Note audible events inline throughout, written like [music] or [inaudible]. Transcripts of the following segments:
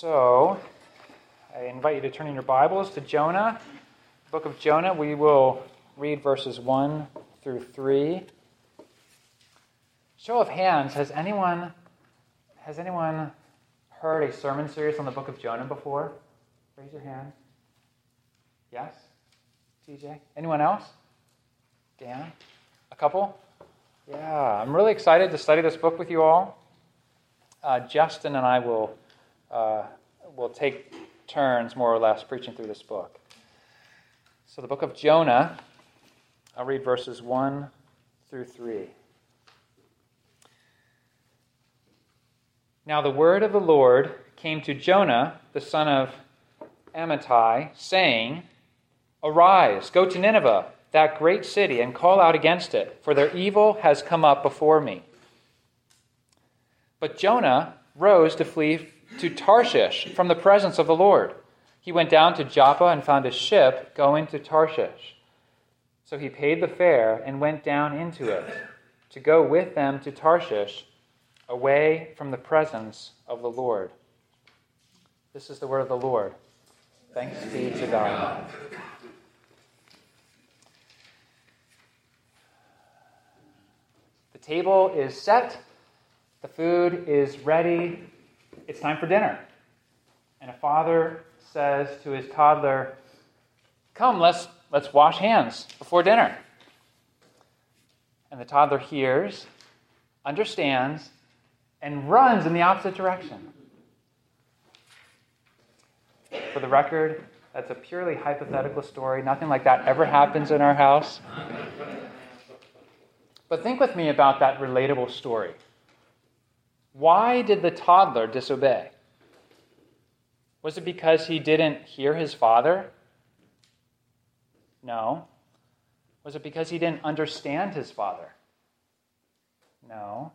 So, I invite you to turn in your Bibles to Jonah, book of Jonah. We will read verses 1 through 3. Show of hands, has anyone has anyone heard a sermon series on the book of Jonah before? Raise your hand. Yes? TJ? Anyone else? Dan? A couple? Yeah, I'm really excited to study this book with you all. Uh, Justin and I will uh, will take turns, more or less, preaching through this book. So, the book of Jonah, I'll read verses 1 through 3. Now, the word of the Lord came to Jonah, the son of Amittai, saying, Arise, go to Nineveh, that great city, and call out against it, for their evil has come up before me. But Jonah rose to flee to Tarshish from the presence of the Lord. He went down to Joppa and found a ship going to Tarshish. So he paid the fare and went down into it to go with them to Tarshish, away from the presence of the Lord. This is the word of the Lord. Thanks be to God. The table is set, the food is ready, it's time for dinner. And a father says to his toddler, Come, let's, let's wash hands before dinner. And the toddler hears, understands, and runs in the opposite direction. For the record, that's a purely hypothetical story. Nothing like that ever happens in our house. But think with me about that relatable story. Why did the toddler disobey? Was it because he didn't hear his father? No. Was it because he didn't understand his father? No.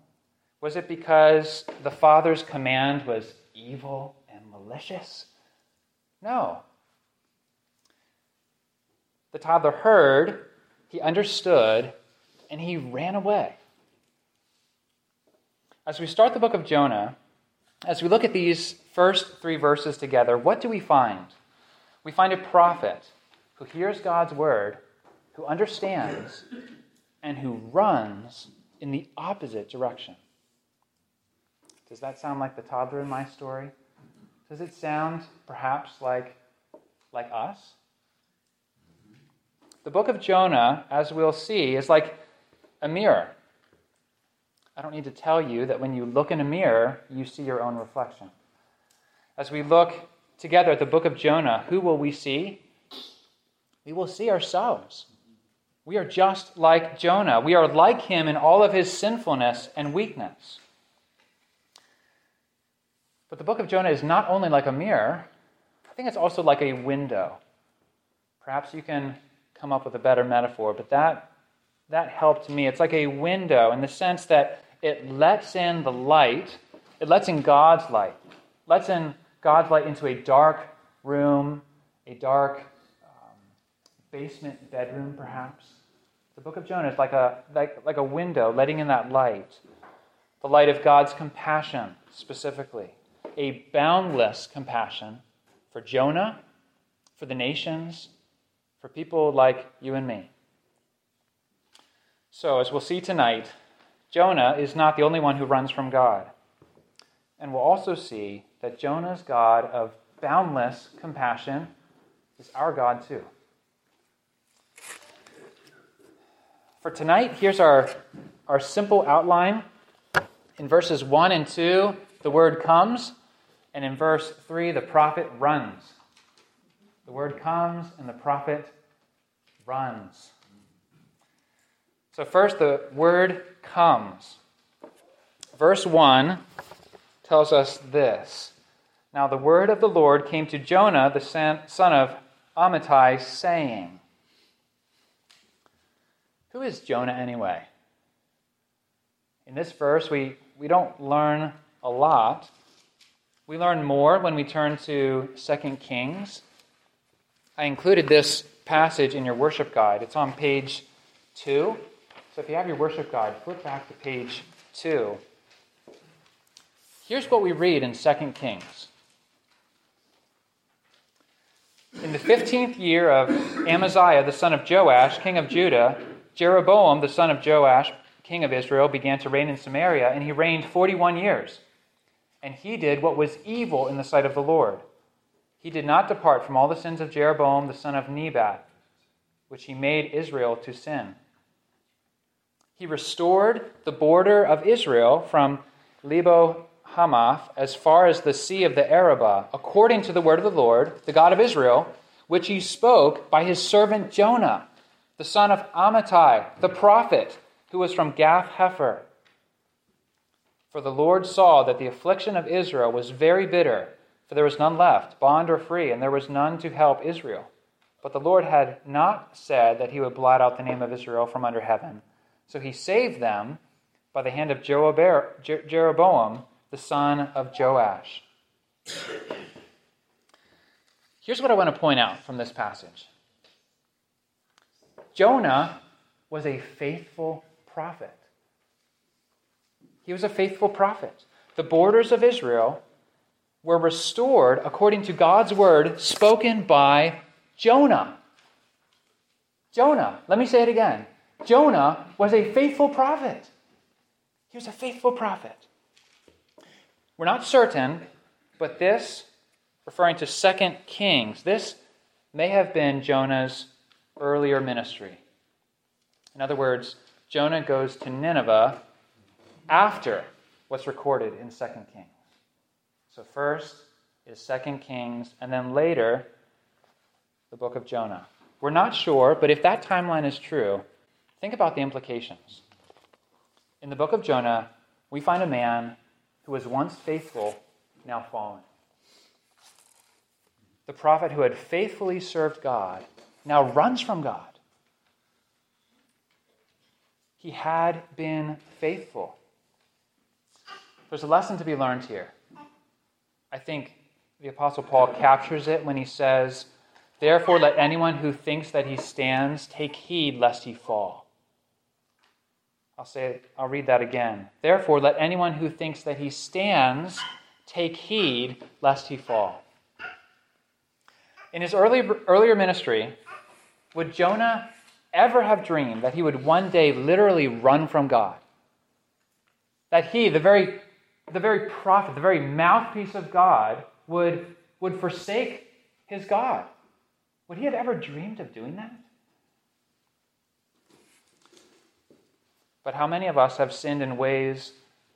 Was it because the father's command was evil and malicious? No. The toddler heard, he understood, and he ran away. As we start the book of Jonah, as we look at these first three verses together, what do we find? We find a prophet who hears God's word, who understands, and who runs in the opposite direction. Does that sound like the toddler in my story? Does it sound perhaps like, like us? The book of Jonah, as we'll see, is like a mirror. I don't need to tell you that when you look in a mirror, you see your own reflection. As we look together at the book of Jonah, who will we see? We will see ourselves. We are just like Jonah. We are like him in all of his sinfulness and weakness. But the book of Jonah is not only like a mirror, I think it's also like a window. Perhaps you can come up with a better metaphor, but that, that helped me. It's like a window in the sense that it lets in the light, it lets in God's light, lets in God's light into a dark room, a dark um, basement bedroom, perhaps. The book of Jonah is like a, like, like a window letting in that light, the light of God's compassion specifically, a boundless compassion for Jonah, for the nations, for people like you and me. So, as we'll see tonight, Jonah is not the only one who runs from God. And we'll also see that Jonah's God of boundless compassion is our God too. For tonight, here's our, our simple outline. In verses 1 and 2, the word comes, and in verse 3, the prophet runs. The word comes, and the prophet runs. So, first, the word comes. Verse 1 tells us this Now the word of the Lord came to Jonah, the son of Amittai, saying, Who is Jonah anyway? In this verse, we, we don't learn a lot. We learn more when we turn to 2 Kings. I included this passage in your worship guide. It's on page 2. So if you have your worship guide, flip back to page 2. Here's what we read in 2 Kings. In the 15th year of Amaziah, the son of Joash, king of Judah, Jeroboam, the son of Joash, king of Israel, began to reign in Samaria, and he reigned 41 years. And he did what was evil in the sight of the Lord. He did not depart from all the sins of Jeroboam, the son of Nebat, which he made Israel to sin. He restored the border of Israel from Lebo Hamath as far as the sea of the Arabah, according to the word of the Lord, the God of Israel, which he spoke by his servant Jonah, the son of Amittai, the prophet, who was from Gath Hepher. For the Lord saw that the affliction of Israel was very bitter, for there was none left, bond or free, and there was none to help Israel. But the Lord had not said that he would blot out the name of Israel from under heaven. So he saved them by the hand of Jeroboam the son of Joash. Here's what I want to point out from this passage Jonah was a faithful prophet. He was a faithful prophet. The borders of Israel were restored according to God's word spoken by Jonah. Jonah, let me say it again. Jonah was a faithful prophet. He was a faithful prophet. We're not certain, but this, referring to Second Kings, this may have been Jonah's earlier ministry. In other words, Jonah goes to Nineveh after what's recorded in Second Kings. So first is Second Kings, and then later, the book of Jonah. We're not sure, but if that timeline is true, think about the implications. In the book of Jonah, we find a man who was once faithful, now fallen. The prophet who had faithfully served God now runs from God. He had been faithful. There's a lesson to be learned here. I think the Apostle Paul captures it when he says, Therefore, let anyone who thinks that he stands take heed lest he fall. I'll say I'll read that again. Therefore, let anyone who thinks that he stands take heed lest he fall. In his early, earlier ministry, would Jonah ever have dreamed that he would one day literally run from God? That he, the very, the very prophet, the very mouthpiece of God, would, would forsake his God? Would he have ever dreamed of doing that? But how many of us have sinned in ways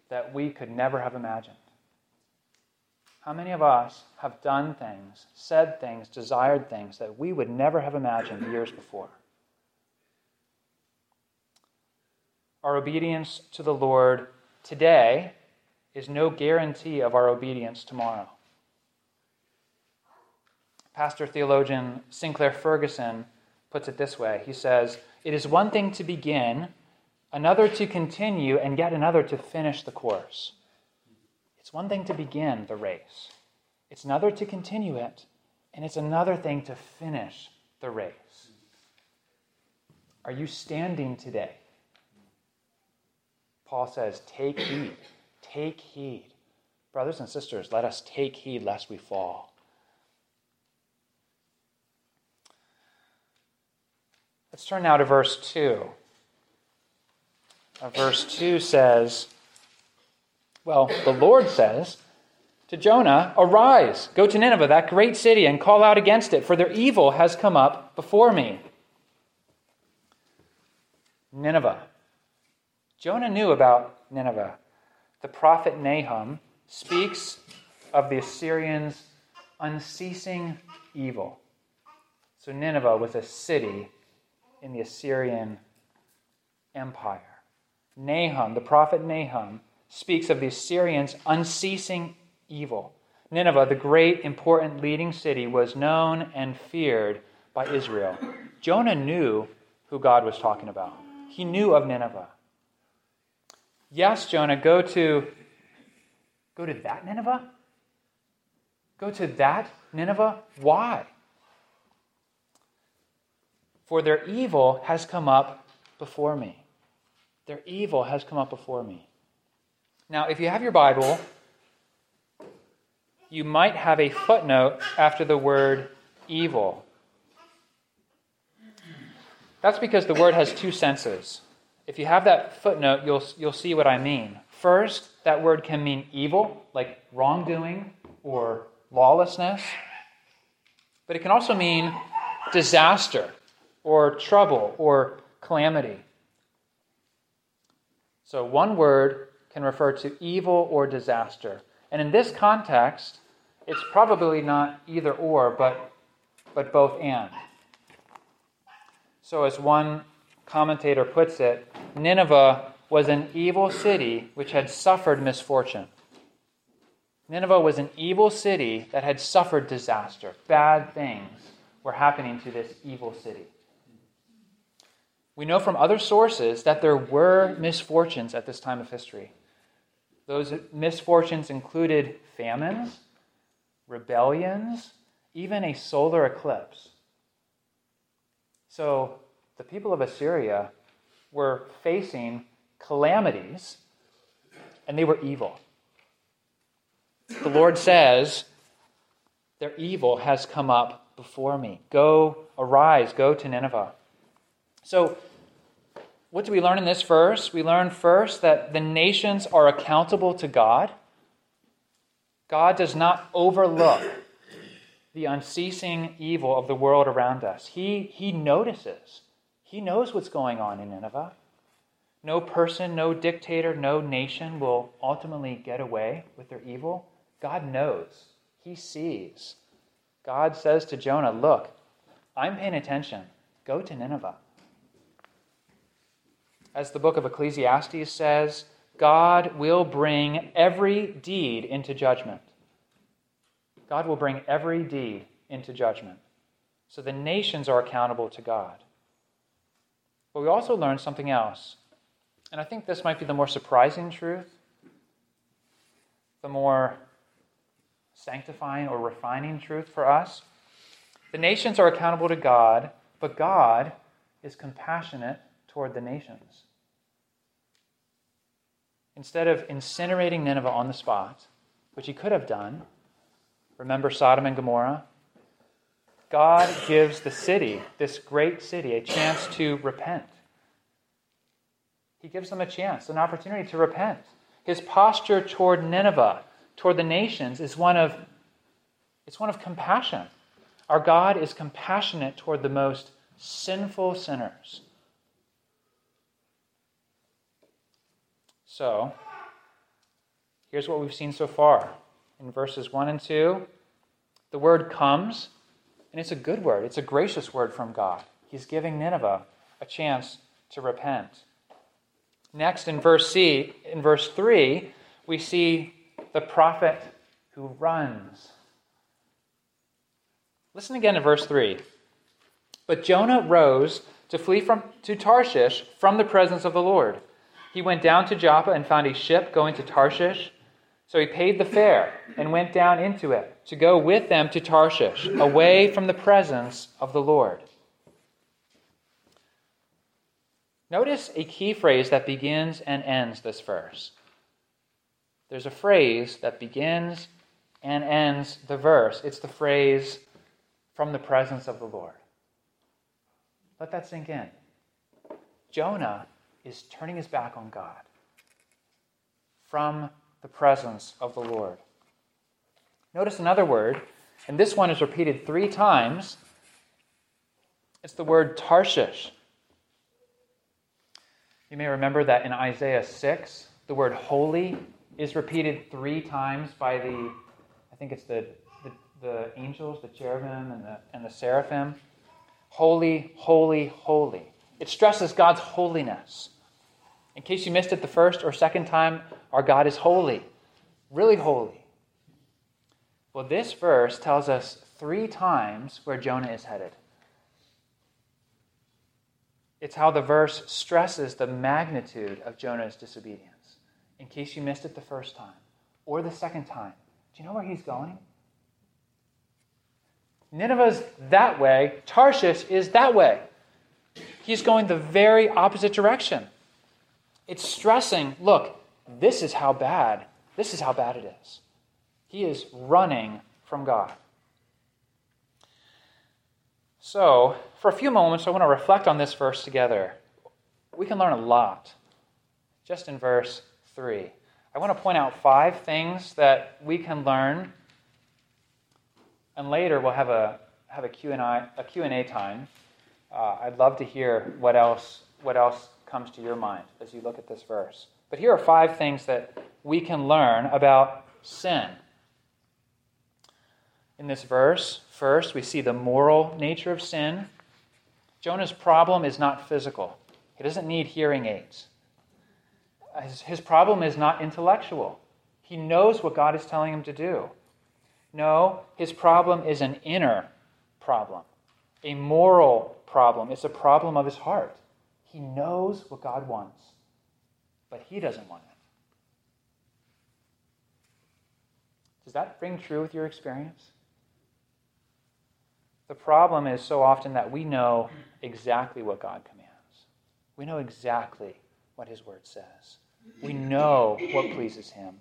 that we could never have imagined? How many of us have done things, said things, desired things that we would never have imagined years before? Our obedience to the Lord today is no guarantee of our obedience tomorrow. Pastor theologian Sinclair Ferguson puts it this way He says, It is one thing to begin another to continue, and yet another to finish the course. It's one thing to begin the race, it's another to continue it, and it's another thing to finish the race. Are you standing today? Paul says, Take heed. Take heed. Brothers and sisters, let us take heed lest we fall. Let's turn now to verse 2 uh, verse 2 says, Well, the Lord says to Jonah, Arise, go to Nineveh, that great city, and call out against it, for their evil has come up before me. Nineveh. Jonah knew about Nineveh. The prophet Nahum speaks of the Assyrians' unceasing evil. So Nineveh was a city in the Assyrian Empire. Nahum, the prophet Nahum, speaks of the Assyrians' unceasing evil. Nineveh, the great, important, leading city, was known and feared by Israel. Jonah knew who God was talking about. He knew of Nineveh. Yes, Jonah, go to go to that Nineveh? Go to that Nineveh? Why? For their evil has come up before me. Their evil has come up before me. Now, if you have your Bible, you might have a footnote after the word evil. That's because the word has two senses. If you have that footnote, you'll, you'll see what I mean. First, that word can mean evil, like wrongdoing or lawlessness, but it can also mean disaster or trouble or calamity. So, one word can refer to evil or disaster. And in this context, it's probably not either or, but, but both and. So, as one commentator puts it, Nineveh was an evil city which had suffered misfortune. Nineveh was an evil city that had suffered disaster. Bad things were happening to this evil city. We know from other sources that there were misfortunes at this time of history. Those misfortunes included famines, rebellions, even a solar eclipse. So the people of Assyria were facing calamities, and they were evil. The Lord says, Their evil has come up before me. Go, arise, go to Nineveh. So, what do we learn in this verse? We learn first that the nations are accountable to God. God does not overlook the unceasing evil of the world around us. He, he notices. He knows what's going on in Nineveh. No person, no dictator, no nation will ultimately get away with their evil. God knows. He sees. God says to Jonah, Look, I'm paying attention. Go to Nineveh. As the book of Ecclesiastes says, God will bring every deed into judgment. God will bring every deed into judgment. So the nations are accountable to God. But we also learn something else. And I think this might be the more surprising truth, the more sanctifying or refining truth for us. The nations are accountable to God, but God is compassionate toward the nations. Instead of incinerating Nineveh on the spot, which he could have done, remember Sodom and Gomorrah? God gives the city, this great city, a chance to repent. He gives them a chance, an opportunity to repent. His posture toward Nineveh, toward the nations, is one of it's one of compassion. Our God is compassionate toward the most sinful sinners. So, here's what we've seen so far. In verses 1 and 2, the word comes, and it's a good word. It's a gracious word from God. He's giving Nineveh a chance to repent. Next, in verse C, in verse 3, we see the prophet who runs. Listen again to verse 3. But Jonah rose to flee from, to Tarshish from the presence of the Lord. He went down to Joppa and found a ship going to Tarshish. So he paid the fare and went down into it to go with them to Tarshish, away from the presence of the Lord. Notice a key phrase that begins and ends this verse. There's a phrase that begins and ends the verse. It's the phrase, from the presence of the Lord. Let that sink in. Jonah is turning his back on God from the presence of the Lord. Notice another word, and this one is repeated three times. It's the word Tarshish. You may remember that in Isaiah 6, the word holy is repeated three times by the, I think it's the, the, the angels, the cherubim, and the, and the seraphim. Holy, holy, holy. It stresses God's holiness. In case you missed it the first or second time, our God is holy, really holy. Well, this verse tells us three times where Jonah is headed. It's how the verse stresses the magnitude of Jonah's disobedience. In case you missed it the first time or the second time, do you know where he's going? Nineveh's that way, Tarshish is that way. He's going the very opposite direction. It's stressing, look, this is how bad, this is how bad it is. He is running from God. So, for a few moments, I want to reflect on this verse together. We can learn a lot just in verse 3. I want to point out five things that we can learn, and later we'll have a, have a, Q&A, a Q&A time. Uh, I'd love to hear what else, what else comes to your mind as you look at this verse. But here are five things that we can learn about sin. In this verse, first, we see the moral nature of sin. Jonah's problem is not physical, he doesn't need hearing aids. His, problem is not intellectual. He knows what God is telling him to do. No, his problem is an inner problem, a moral problem. It's a problem of his heart. He knows what God wants, but he doesn't want it. Does that ring true with your experience? The problem is so often that we know exactly what God commands. We know exactly what His Word says. We know what pleases Him,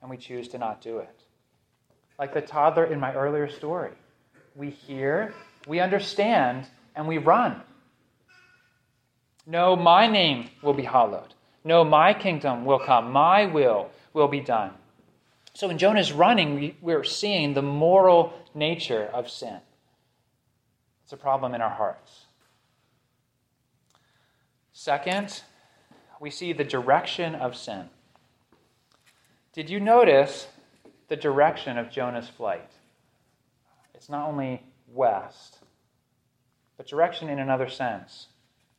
and we choose to not do it. Like the toddler in my earlier story, we hear, we understand, and we run. No, my name will be hallowed. No, my kingdom will come. My will will be done. So in Jonah's running, we're seeing the moral nature of sin. It's a problem in our hearts. Second, we see the direction of sin. Did you notice the direction of Jonah's flight? It's not only west, but direction in another sense.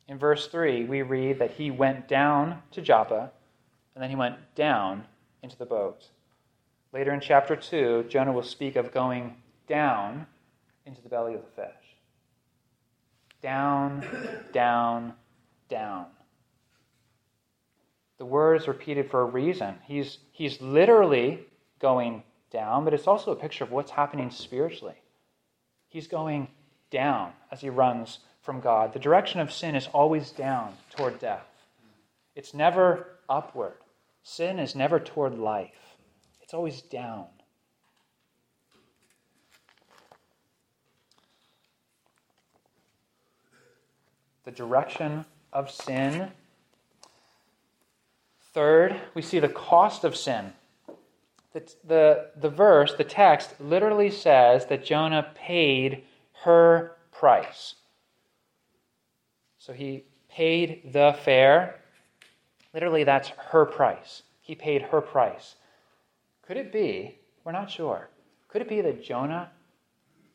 In verse 3, we read that he went down to Joppa, and then he went down into the boat. Later in chapter 2, Jonah will speak of going down into the belly of the fish. Down, down, down. The word is repeated for a reason. He's, he's literally going down, but it's also a picture of what's happening spiritually. He's going down as he runs from God. The direction of sin is always down toward death, it's never upward. Sin is never toward life, it's always down. the direction of sin. Third, we see the cost of sin. The, the, the verse, the text, literally says that Jonah paid her price. So he paid the fare. Literally, that's her price. He paid her price. Could it be, we're not sure, could it be that Jonah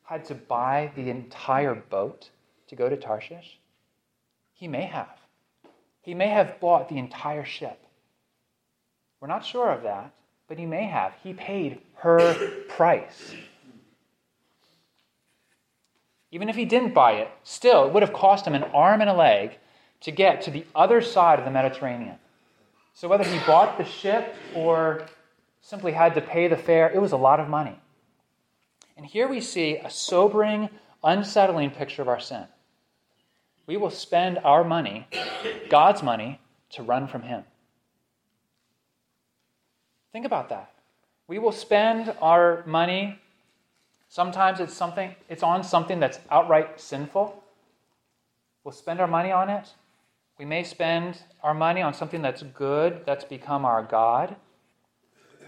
had to buy the entire boat to go to Tarshish? He may have. He may have bought the entire ship. We're not sure of that, but he may have. He paid her price. Even if he didn't buy it, still, it would have cost him an arm and a leg to get to the other side of the Mediterranean. So whether he bought the ship or simply had to pay the fare, it was a lot of money. And here we see a sobering, unsettling picture of our sin we will spend our money, God's money, to run from Him. Think about that. We will spend our money. Sometimes it's something it's on something that's outright sinful. We'll spend our money on it. We may spend our money on something that's good, that's become our God.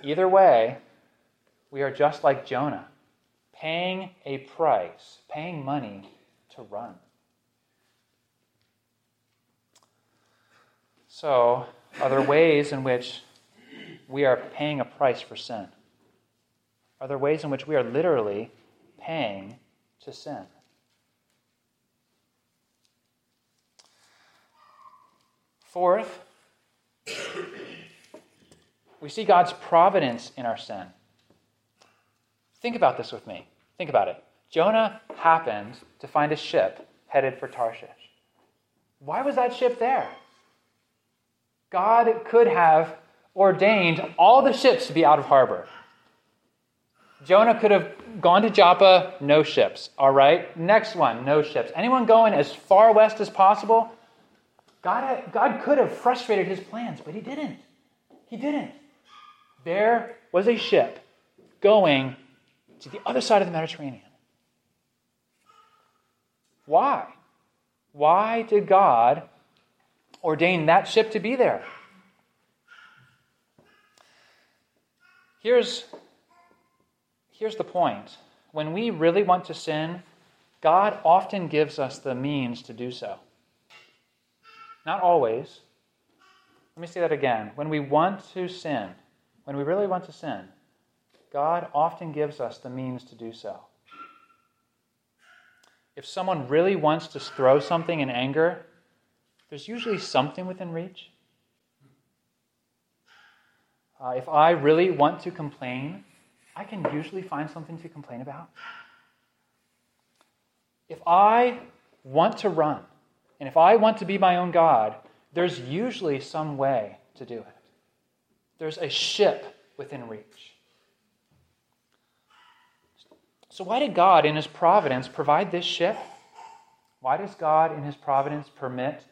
Either way, we are just like Jonah, paying a price, paying money to run. So, are there ways in which we are paying a price for sin? Are there ways in which we are literally paying to sin? Fourth, we see God's providence in our sin. Think about this with me. Think about it. Jonah happened to find a ship headed for Tarshish. Why was that ship there? God could have ordained all the ships to be out of harbor. Jonah could have gone to Joppa, no ships. All right, next one, no ships. Anyone going as far west as possible? God, God could have frustrated his plans, but he didn't. He didn't. There was a ship going to the other side of the Mediterranean. Why? Why did God ordain that ship to be there? Here's, here's the point. When we really want to sin, God often gives us the means to do so. Not always. Let me say that again. When we want to sin, when we really want to sin, God often gives us the means to do so. If someone really wants to throw something in anger, there's usually something within reach. Uh, if I really want to complain, I can usually find something to complain about. If I want to run, and if I want to be my own God, there's usually some way to do it. There's a ship within reach. So, why did God, in His providence, provide this ship? Why does God, in His providence, permit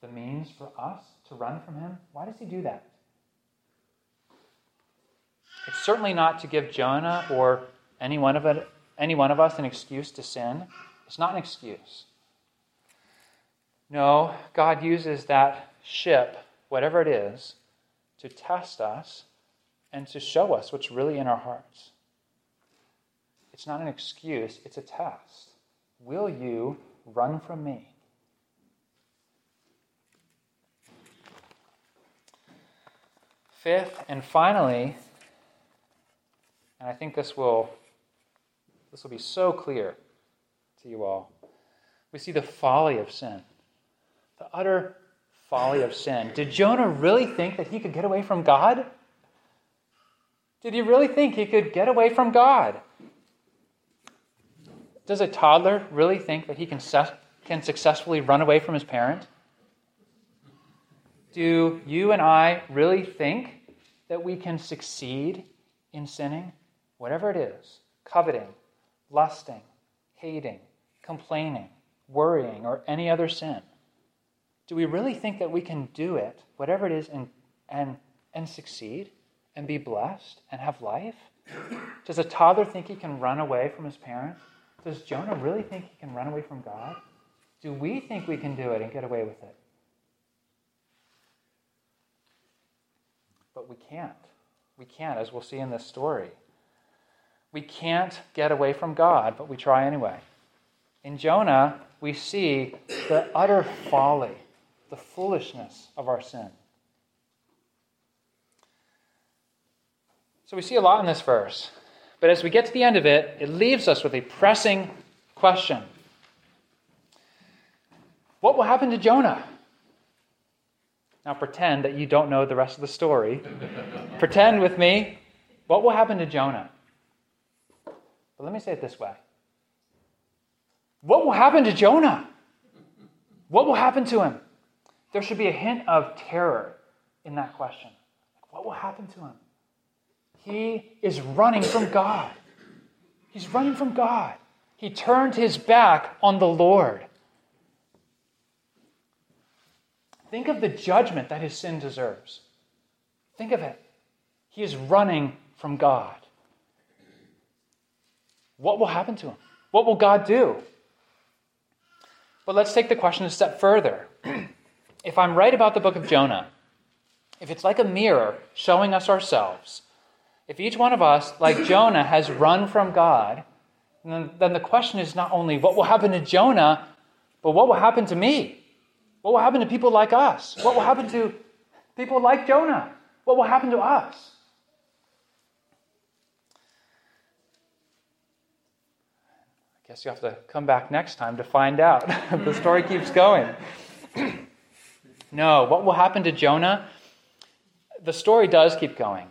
the means for us to run from Him? Why does He do that? It's certainly not to give Jonah or any one of, it, any one of us an excuse to sin. It's not an excuse. No, God uses that ship, whatever it is, to test us and to show us what's really in our hearts. It's not an excuse, it's a test. Will you run from me? Fifth and finally, and I think this will this will be so clear to you all. We see the folly of sin. The utter folly of sin. Did Jonah really think that he could get away from God? Did he really think he could get away from God? Does a toddler really think that he can, can successfully run away from his parent? Do you and I really think that we can succeed in sinning? Whatever it is coveting, lusting, hating, complaining, worrying, or any other sin. Do we really think that we can do it, whatever it is, and, and, and succeed? and be blessed and have life? Does a toddler think he can run away from his parents? Does Jonah really think he can run away from God? Do we think we can do it and get away with it? But we can't. We can't, as we'll see in this story. We can't get away from God, but we try anyway. In Jonah, we see the utter folly, the foolishness of our sin. So we see a lot in this verse. But as we get to the end of it, it leaves us with a pressing question What will happen to Jonah? Now pretend that you don't know the rest of the story. [laughs] pretend with me. What will happen to Jonah? But let me say it this way What will happen to Jonah? What will happen to him? There should be a hint of terror in that question. What will happen to him? He is running from God. He's running from God. He turned his back on the Lord. Think of the judgment that his sin deserves. Think of it. He is running from God. What will happen to him? What will God do? But let's take the question a step further. [clears throat] if I'm right about the book of Jonah, if it's like a mirror showing us ourselves, if each one of us, like [clears throat] Jonah, has run from God, then, the question is not only what will happen to Jonah, but what will happen to me? What will happen to people like us? What will happen to people like Jonah? What will happen to us? Guess you have to come back next time to find out. [laughs] the story keeps going. [clears throat] no, what will happen to Jonah? The story does keep going.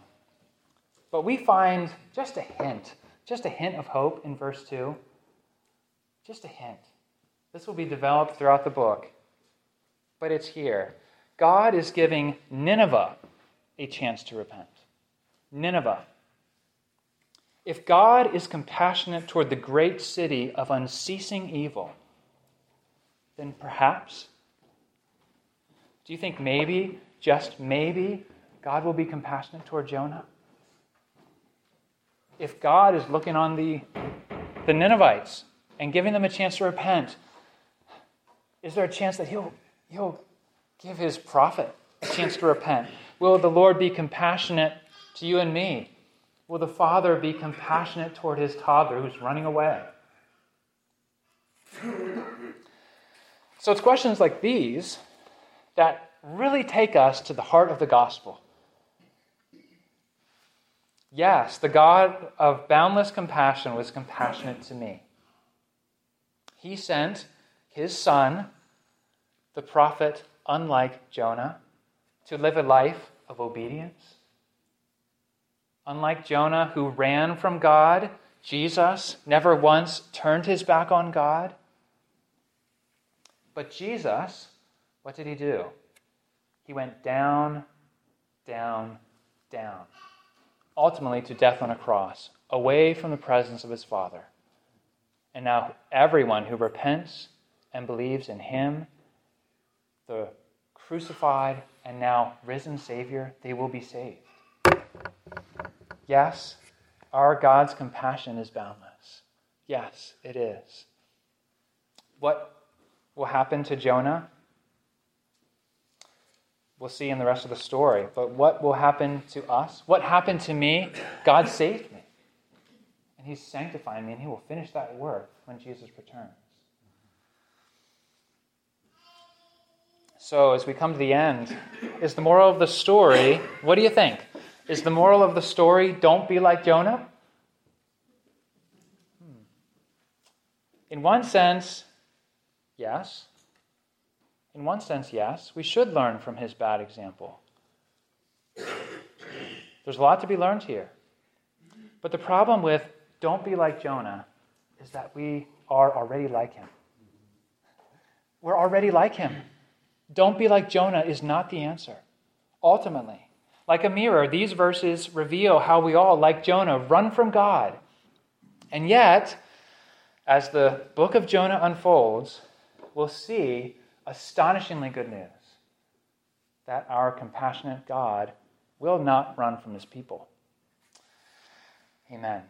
But we find just a hint, just a hint of hope in verse 2. Just a hint. This will be developed throughout the book, but it's here. God is giving Nineveh a chance to repent. Nineveh. If God is compassionate toward the great city of unceasing evil, then perhaps, do you think maybe, just maybe, God will be compassionate toward Jonah? if God is looking on the, the Ninevites and giving them a chance to repent, is there a chance that he'll, he'll give his prophet a chance to repent? Will the Lord be compassionate to you and me? Will the father be compassionate toward his toddler who's running away? So it's questions like these that really take us to the heart of the gospel. Yes, the God of boundless compassion was compassionate to me. He sent his son, the prophet, unlike Jonah, to live a life of obedience. Unlike Jonah, who ran from God, Jesus never once turned his back on God. But Jesus, what did he do? He went down, down, down, ultimately to death on a cross, away from the presence of his Father. And now, everyone who repents and believes in him, the crucified and now risen Savior, they will be saved. Yes, our God's compassion is boundless. Yes, it is. What will happen to Jonah? We'll see in the rest of the story. But what will happen to us? What happened to me? God saved me. And He's sanctifying me, and He will finish that work when Jesus returns. So, as we come to the end, is the moral of the story, what do you think? Is the moral of the story, don't be like Jonah? Hmm. In one sense, yes. In one sense, yes. We should learn from his bad example. There's a lot to be learned here. But the problem with don't be like Jonah is that we are already like him. We're already like him. Don't be like Jonah is not the answer. Ultimately, like a mirror, these verses reveal how we all, like Jonah, run from God. And yet, as the book of Jonah unfolds, we'll see astonishingly good news that our compassionate God will not run from his people. Amen.